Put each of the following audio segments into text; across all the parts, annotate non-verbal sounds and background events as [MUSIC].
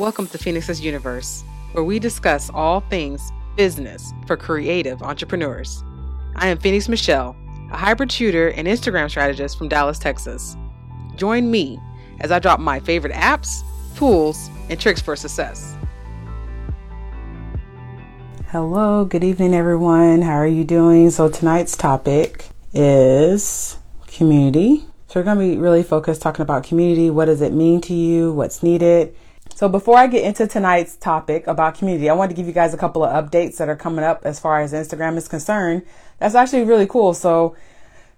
Welcome to Phoenix's Universe, where we discuss all things business for creative entrepreneurs. I am Phoenix Michelle, a hybrid tutor and Instagram strategist from Dallas, Texas. Join me as I drop my favorite apps, tools, and tricks for success. Hello, good evening, everyone. How are you doing? So, tonight's topic is community. So, we're going to be really focused talking about community. What does it mean to you? What's needed? So before I get into tonight's topic about community, I want to give you guys a couple of updates that are coming up as far as Instagram is concerned. That's actually really cool. So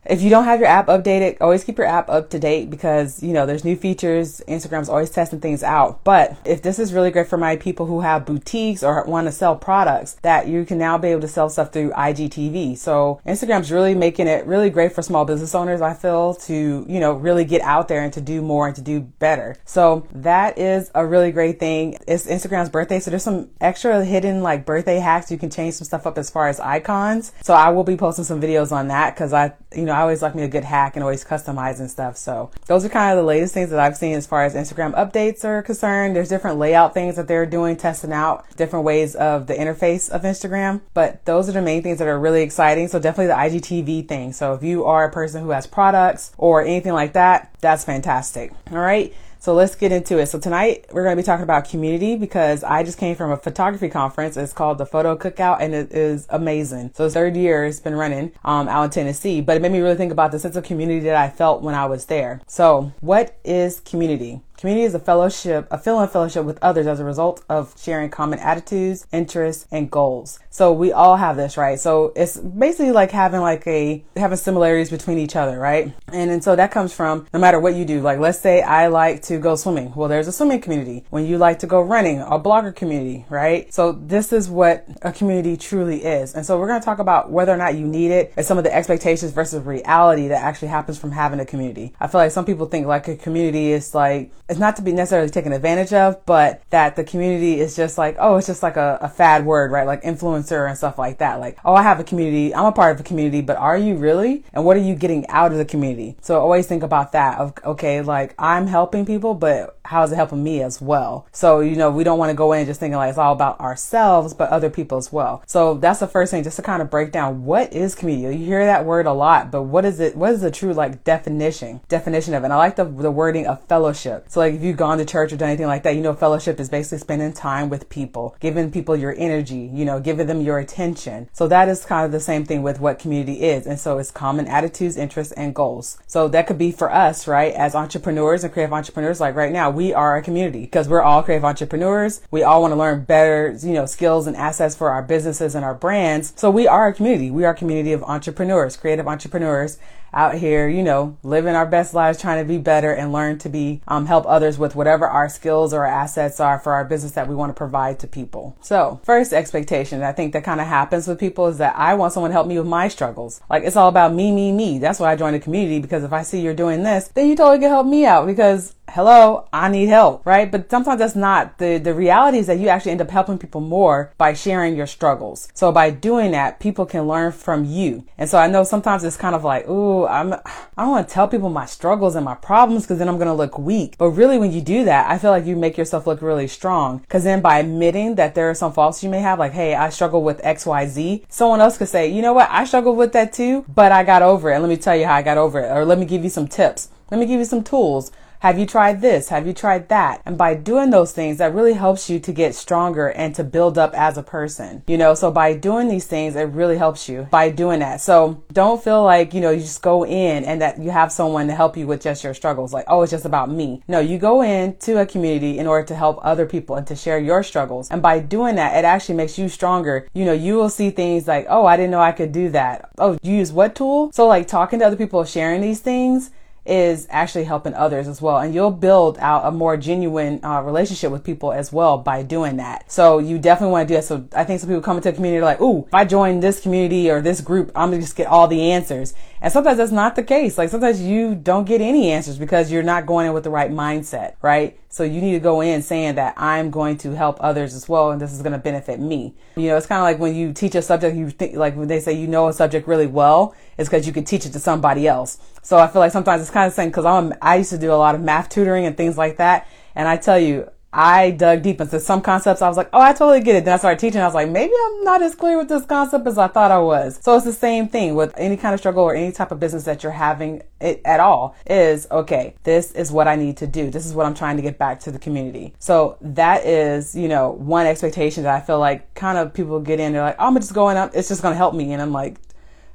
if you don't have your app updated, always keep your app up to date because, you know, there's new features. Instagram's always testing things out. But if this is really great for my people who have boutiques or want to sell products, that you can now be able to sell stuff through IGTV. So Instagram's really making it really great for small business owners, I feel, to, you know, really get out there and to do more and to do better. So that is a really great thing. It's Instagram's birthday. So there's some extra hidden like birthday hacks. You can change some stuff up as far as icons. So I will be posting some videos on that because I, you know, know, I always like me a good hack and always customize and stuff. So those are kind of the latest things that I've seen as far as Instagram updates are concerned. There's different layout things that they're doing, testing out different ways of the interface of Instagram. But those are the main things that are really exciting. So definitely the IGTV thing. So if you are a person who has products or anything like that, that's fantastic. All right. So let's get into it. So tonight we're going to be talking about community because I just came from a photography conference. It's called the Photo Cookout and it is amazing. So it's third year it's been running um, out in Tennessee, but it made me really think about the sense of community that I felt when I was there. So what is community? Community is a fellowship, a feeling of fellowship with others as a result of sharing common attitudes, interests, and goals. So we all have this, right? So it's basically like having like a, having similarities between each other, right? And, and so that comes from no matter what you do. Like let's say I like to go swimming. Well, there's a swimming community. When you like to go running, a blogger community, right? So this is what a community truly is. And so we're going to talk about whether or not you need it and some of the expectations versus reality that actually happens from having a community. I feel like some people think like a community is like, it's not to be necessarily taken advantage of, but that the community is just like, oh, it's just like a, a fad word, right? Like influencer and stuff like that. Like, oh, I have a community. I'm a part of a community, but are you really? And what are you getting out of the community? So always think about that of, okay, like I'm helping people, but how is it helping me as well? So, you know, we don't want to go in just thinking like it's all about ourselves, but other people as well. So that's the first thing, just to kind of break down what is community. You hear that word a lot, but what is it? What is the true like definition, definition of it? And I like the, the wording of fellowship. So like if you've gone to church or done anything like that, you know, fellowship is basically spending time with people, giving people your energy, you know, giving them your attention. So that is kind of the same thing with what community is. And so it's common attitudes, interests, and goals. So that could be for us, right? As entrepreneurs and creative entrepreneurs, like right now, we are a community because we're all creative entrepreneurs. We all want to learn better, you know, skills and assets for our businesses and our brands. So we are a community. We are a community of entrepreneurs, creative entrepreneurs out here, you know, living our best lives, trying to be better and learn to be, um, help others with whatever our skills or assets are for our business that we want to provide to people. So first expectation, I think that kind of happens with people is that I want someone to help me with my struggles. Like it's all about me, me, me. That's why I joined the community because if I see you're doing this, then you totally can help me out because hello, I need help, right? But sometimes that's not the, the reality is that you actually end up helping people more by sharing your struggles. So by doing that, people can learn from you. And so I know sometimes it's kind of like, ooh, I'm, I don't want to tell people my struggles and my problems because then I'm going to look weak. But really when you do that, I feel like you make yourself look really strong because then by admitting that there are some faults you may have, like, hey, I struggle with X, Y, Z, someone else could say, you know what? I struggled with that too, but I got over it. And let me tell you how I got over it. Or let me give you some tips. Let me give you some tools. Have you tried this? Have you tried that? And by doing those things, that really helps you to get stronger and to build up as a person. You know, so by doing these things, it really helps you by doing that. So don't feel like, you know, you just go in and that you have someone to help you with just your struggles. Like, oh, it's just about me. No, you go into a community in order to help other people and to share your struggles. And by doing that, it actually makes you stronger. You know, you will see things like, oh, I didn't know I could do that. Oh, you use what tool? So like talking to other people, sharing these things, is actually helping others as well. And you'll build out a more genuine uh, relationship with people as well by doing that. So you definitely want to do that. So I think some people come into a community like, ooh, if I join this community or this group, I'm going to just get all the answers. And sometimes that's not the case. Like sometimes you don't get any answers because you're not going in with the right mindset, right? So you need to go in saying that I'm going to help others as well, and this is going to benefit me. You know, it's kind of like when you teach a subject, you think, like when they say you know a subject really well, it's because you can teach it to somebody else. So I feel like sometimes it's kind of saying, because I'm, I used to do a lot of math tutoring and things like that. And I tell you, I dug deep into some concepts. I was like, oh, I totally get it. Then I started teaching. I was like, maybe I'm not as clear with this concept as I thought I was. So it's the same thing with any kind of struggle or any type of business that you're having at all is okay, this is what I need to do. This is what I'm trying to get back to the community. So that is, you know, one expectation that I feel like kind of people get in. They're like, oh, I'm just going up. It's just going to help me. And I'm like,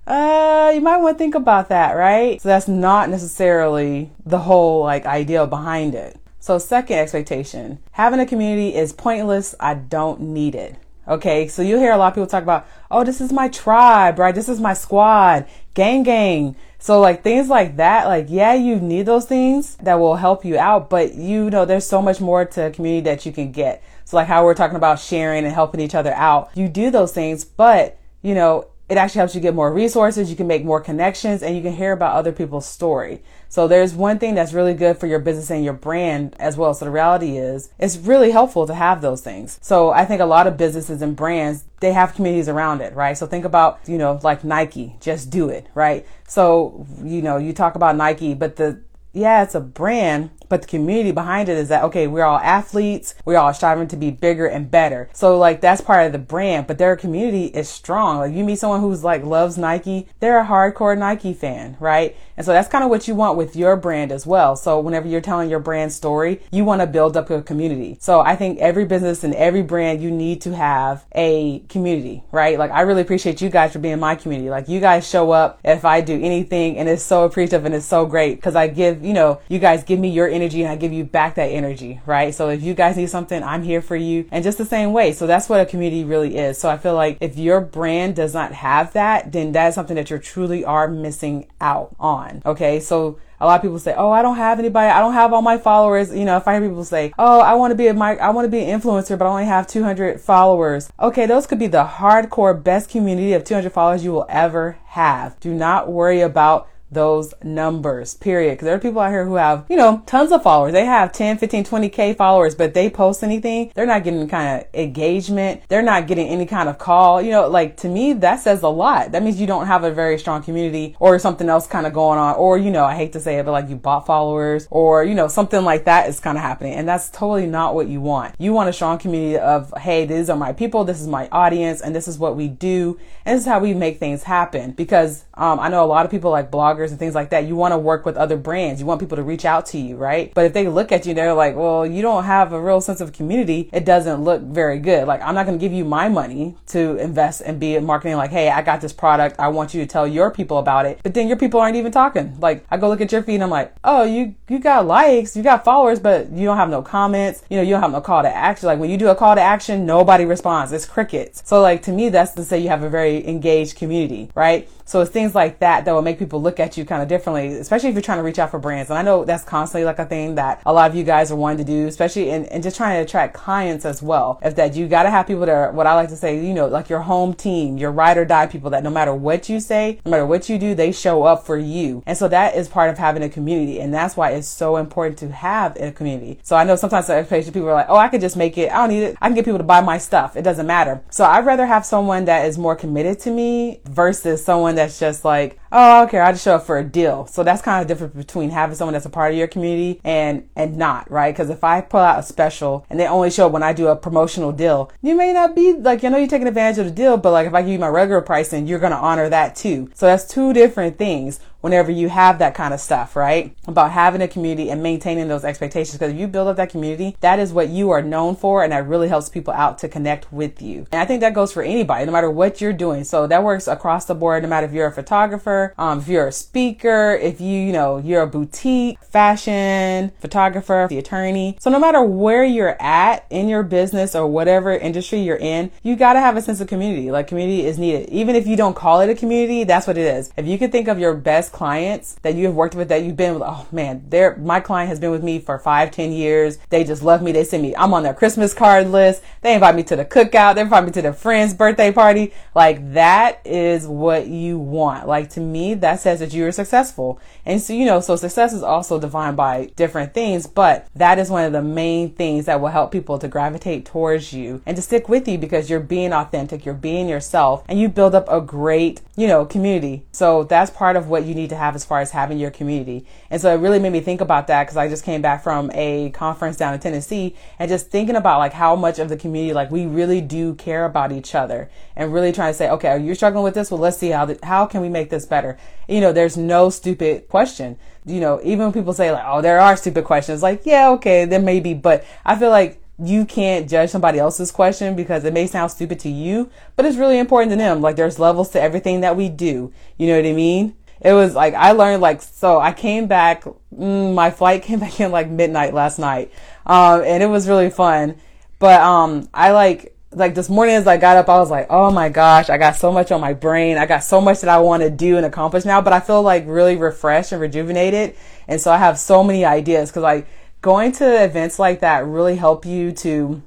uh, you might want to think about that, right? So that's not necessarily the whole like idea behind it. So second expectation, having a community is pointless. I don't need it. Okay. So you hear a lot of people talk about, oh, this is my tribe, right? This is my squad, gang, gang. So like things like that, like, yeah, you need those things that will help you out, but you know, there's so much more to a community that you can get. So like how we're talking about sharing and helping each other out. You do those things, but you know, it actually helps you get more resources, you can make more connections, and you can hear about other people's story. So there's one thing that's really good for your business and your brand as well. So the reality is it's really helpful to have those things. So I think a lot of businesses and brands, they have communities around it, right? So think about, you know, like Nike, just do it, right? So, you know, you talk about Nike, but the, yeah, it's a brand, but the community behind it is that, okay, we're all athletes. We're all striving to be bigger and better. So like that's part of the brand, but their community is strong. Like you meet someone who's like loves Nike, they're a hardcore Nike fan, right? And so that's kind of what you want with your brand as well. So whenever you're telling your brand story, you want to build up a community. So I think every business and every brand, you need to have a community, right? Like I really appreciate you guys for being my community. Like you guys show up if I do anything and it's so appreciative and it's so great because I give, you know, you guys give me your energy and I give you back that energy, right? So if you guys need something, I'm here for you. And just the same way. So that's what a community really is. So I feel like if your brand does not have that, then that is something that you truly are missing out on. Okay. So a lot of people say, "Oh, I don't have anybody. I don't have all my followers." You know, if I hear people say, "Oh, I want to be a my, I want to be an influencer, but I only have 200 followers." Okay, those could be the hardcore best community of 200 followers you will ever have. Do not worry about those numbers, period. Because there are people out here who have, you know, tons of followers. They have 10, 15, 20K followers, but they post anything, they're not getting kind of engagement. They're not getting any kind of call. You know, like to me, that says a lot. That means you don't have a very strong community or something else kind of going on. Or, you know, I hate to say it, but like you bought followers or, you know, something like that is kind of happening. And that's totally not what you want. You want a strong community of, hey, these are my people. This is my audience and this is what we do. And this is how we make things happen. Because, um, I know a lot of people like bloggers bloggers and things like that, you want to work with other brands. You want people to reach out to you, right? But if they look at you, they're like, well, you don't have a real sense of community. It doesn't look very good. Like, I'm not going to give you my money to invest and be in marketing like, hey, I got this product. I want you to tell your people about it. But then your people aren't even talking. Like, I go look at your feed and I'm like, oh, you, you got likes, you got followers, but you don't have no comments. You know, you don't have no call to action. Like, when you do a call to action, nobody responds. It's crickets. So, like, to me, that's to say you have a very engaged community, right? So it's things like that that will make people look at you kind of differently, especially if you're trying to reach out for brands. And I know that's constantly like a thing that a lot of you guys are wanting to do, especially in, in just trying to attract clients as well. If that you got to have people that are what I like to say, you know, like your home team, your ride or die people that no matter what you say, no matter what you do, they show up for you. And so that is part of having a community. And that's why it's so important to have a community. So I know sometimes people are like, oh, I could just make it. I don't need it. I can get people to buy my stuff. It doesn't matter. So I'd rather have someone that is more committed to me versus someone that's just like, oh, okay, I just show up for a deal. So that's kind of different between having someone that's a part of your community and and not, right? Because if I pull out a special and they only show up when I do a promotional deal, you may not be like, you know, you're taking advantage of the deal, but like if I give you my regular pricing, you're going to honor that too. So that's two different things whenever you have that kind of stuff, right? About having a community and maintaining those expectations. Because if you build up that community, that is what you are known for, and that really helps people out to connect with you. And I think that goes for anybody, no matter what you're doing. So that works across the board, no matter if you're a photographer, um, if you're a speaker, if you, you know, you're a boutique, fashion, photographer, the attorney. So no matter where you're at in your business or whatever industry you're in, you got to have a sense of community. Like community is needed. Even if you don't call it a community, that's what it is. If you can think of your best clients that you have worked with that you've been with, oh man, they're, my client has been with me for five, ten years. They just love me. They send me, I'm on their Christmas card list. They invite me to the cookout. They invite me to their friend's birthday party. Like that is what you want. Like to me, that says that you're successful. And so, you know, so success is also defined by different things, but that is one of the main things that will help people to gravitate towards you and to stick with you because you're being authentic, you're being yourself, and you build up a great, you know, community. So that's part of what you need to have as far as having your community. And so it really made me think about that because I just came back from a conference down in Tennessee and just thinking about like how much of the community, like we really do care about each other and really trying to say, okay, are you struggling with this? Well, let's see how, the, how can we make this better? You know, there's no stupid question. You know, even when people say like, oh, there are stupid questions, like, yeah, okay, there may be, but I feel like you can't judge somebody else's question because it may sound stupid to you, but it's really important to them. Like there's levels to everything that we do. You know what I mean? It was like I learned like so I came back mm, my flight [LAUGHS] came back in like midnight last night. Um and it was really fun. But um I like like this morning as I got up I was like, "Oh my gosh, I got so much on my brain. I got so much that I want to do and accomplish now, but I feel like really refreshed and rejuvenated." And so I have so many ideas cuz like going to events like that really help you to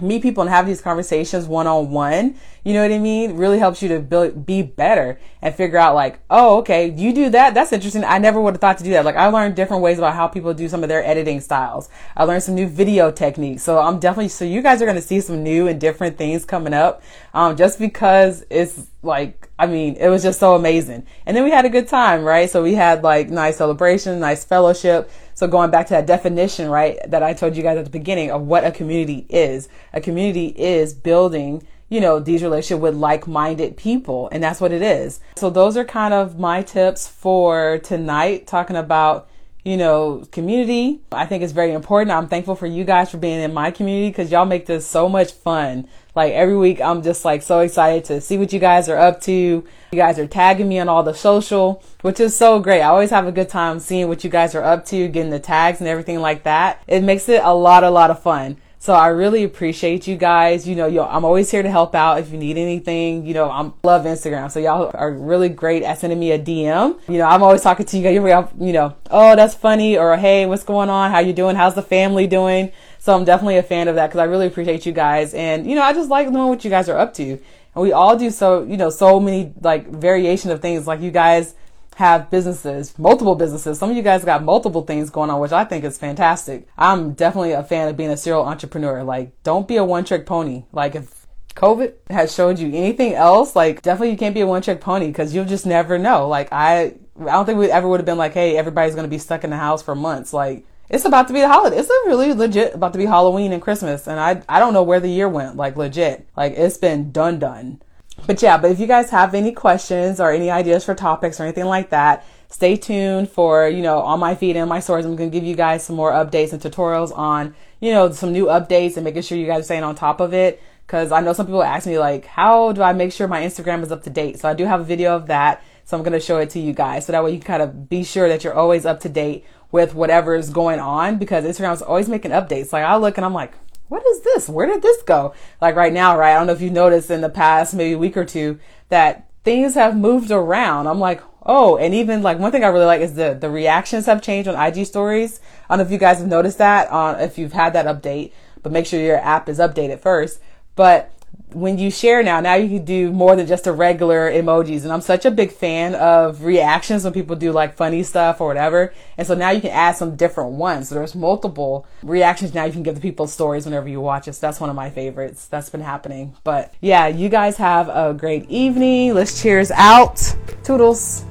meet people and have these conversations one on one. You know what I mean? Really helps you to build, be better and figure out like, oh, okay, you do that. That's interesting. I never would have thought to do that. Like I learned different ways about how people do some of their editing styles. I learned some new video techniques. So I'm definitely, so you guys are going to see some new and different things coming up. Um, just because it's like, I mean, it was just so amazing. And then we had a good time, right? So we had like nice celebration, nice fellowship. So going back to that definition, right, that I told you guys at the beginning of what a community is. A community is building, you know, these relationships with like-minded people. And that's what it is. So those are kind of my tips for tonight, talking about you know, community. I think it's very important. I'm thankful for you guys for being in my community because y'all make this so much fun. Like every week, I'm just like so excited to see what you guys are up to. You guys are tagging me on all the social, which is so great. I always have a good time seeing what you guys are up to, getting the tags and everything like that. It makes it a lot, a lot of fun. So I really appreciate you guys. You know, yo, I'm always here to help out if you need anything. You know, I love Instagram. So y'all are really great at sending me a DM. You know, I'm always talking to you guys. You know, oh, that's funny. Or, hey, what's going on? How you doing? How's the family doing? So I'm definitely a fan of that because I really appreciate you guys. And, you know, I just like knowing what you guys are up to. And we all do so, you know, so many like variation of things. Like you guys have businesses, multiple businesses. Some of you guys got multiple things going on, which I think is fantastic. I'm definitely a fan of being a serial entrepreneur. Like, don't be a one trick pony. Like, if COVID has showed you anything else, like, definitely you can't be a one trick pony because you'll just never know. Like, I, I don't think we ever would have been like, hey, everybody's going to be stuck in the house for months. Like, it's about to be the holiday. It's really legit about to be Halloween and Christmas. And I, I don't know where the year went. Like legit. Like it's been done, done. But yeah, but if you guys have any questions or any ideas for topics or anything like that, stay tuned for, you know, on my feed and my stories. I'm going to give you guys some more updates and tutorials on, you know, some new updates and making sure you guys are staying on top of it. Cause I know some people ask me like, how do I make sure my Instagram is up to date? So I do have a video of that. So I'm going to show it to you guys. So that way you can kind of be sure that you're always up to date with whatever is going on because Instagram's always making updates. Like I look and I'm like, what is this? Where did this go? Like right now, right? I don't know if you've noticed in the past maybe week or two that things have moved around. I'm like, oh, and even like one thing I really like is the the reactions have changed on IG stories. I don't know if you guys have noticed that on uh, if you've had that update, but make sure your app is updated first. But when you share now, now you can do more than just a regular emojis. And I'm such a big fan of reactions when people do like funny stuff or whatever. And so now you can add some different ones. So there's multiple reactions now you can give the people stories whenever you watch it. That's one of my favorites. That's been happening. But yeah, you guys have a great evening. Let's cheers out. Toodles.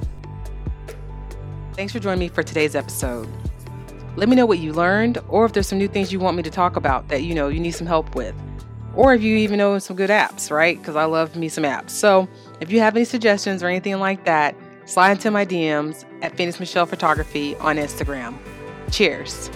Thanks for joining me for today's episode. Let me know what you learned or if there's some new things you want me to talk about that you know you need some help with or if you even know some good apps, right? Because I love me some apps. So if you have any suggestions or anything like that, slide into my DMs at Phoenix Michelle Photography on Instagram. Cheers.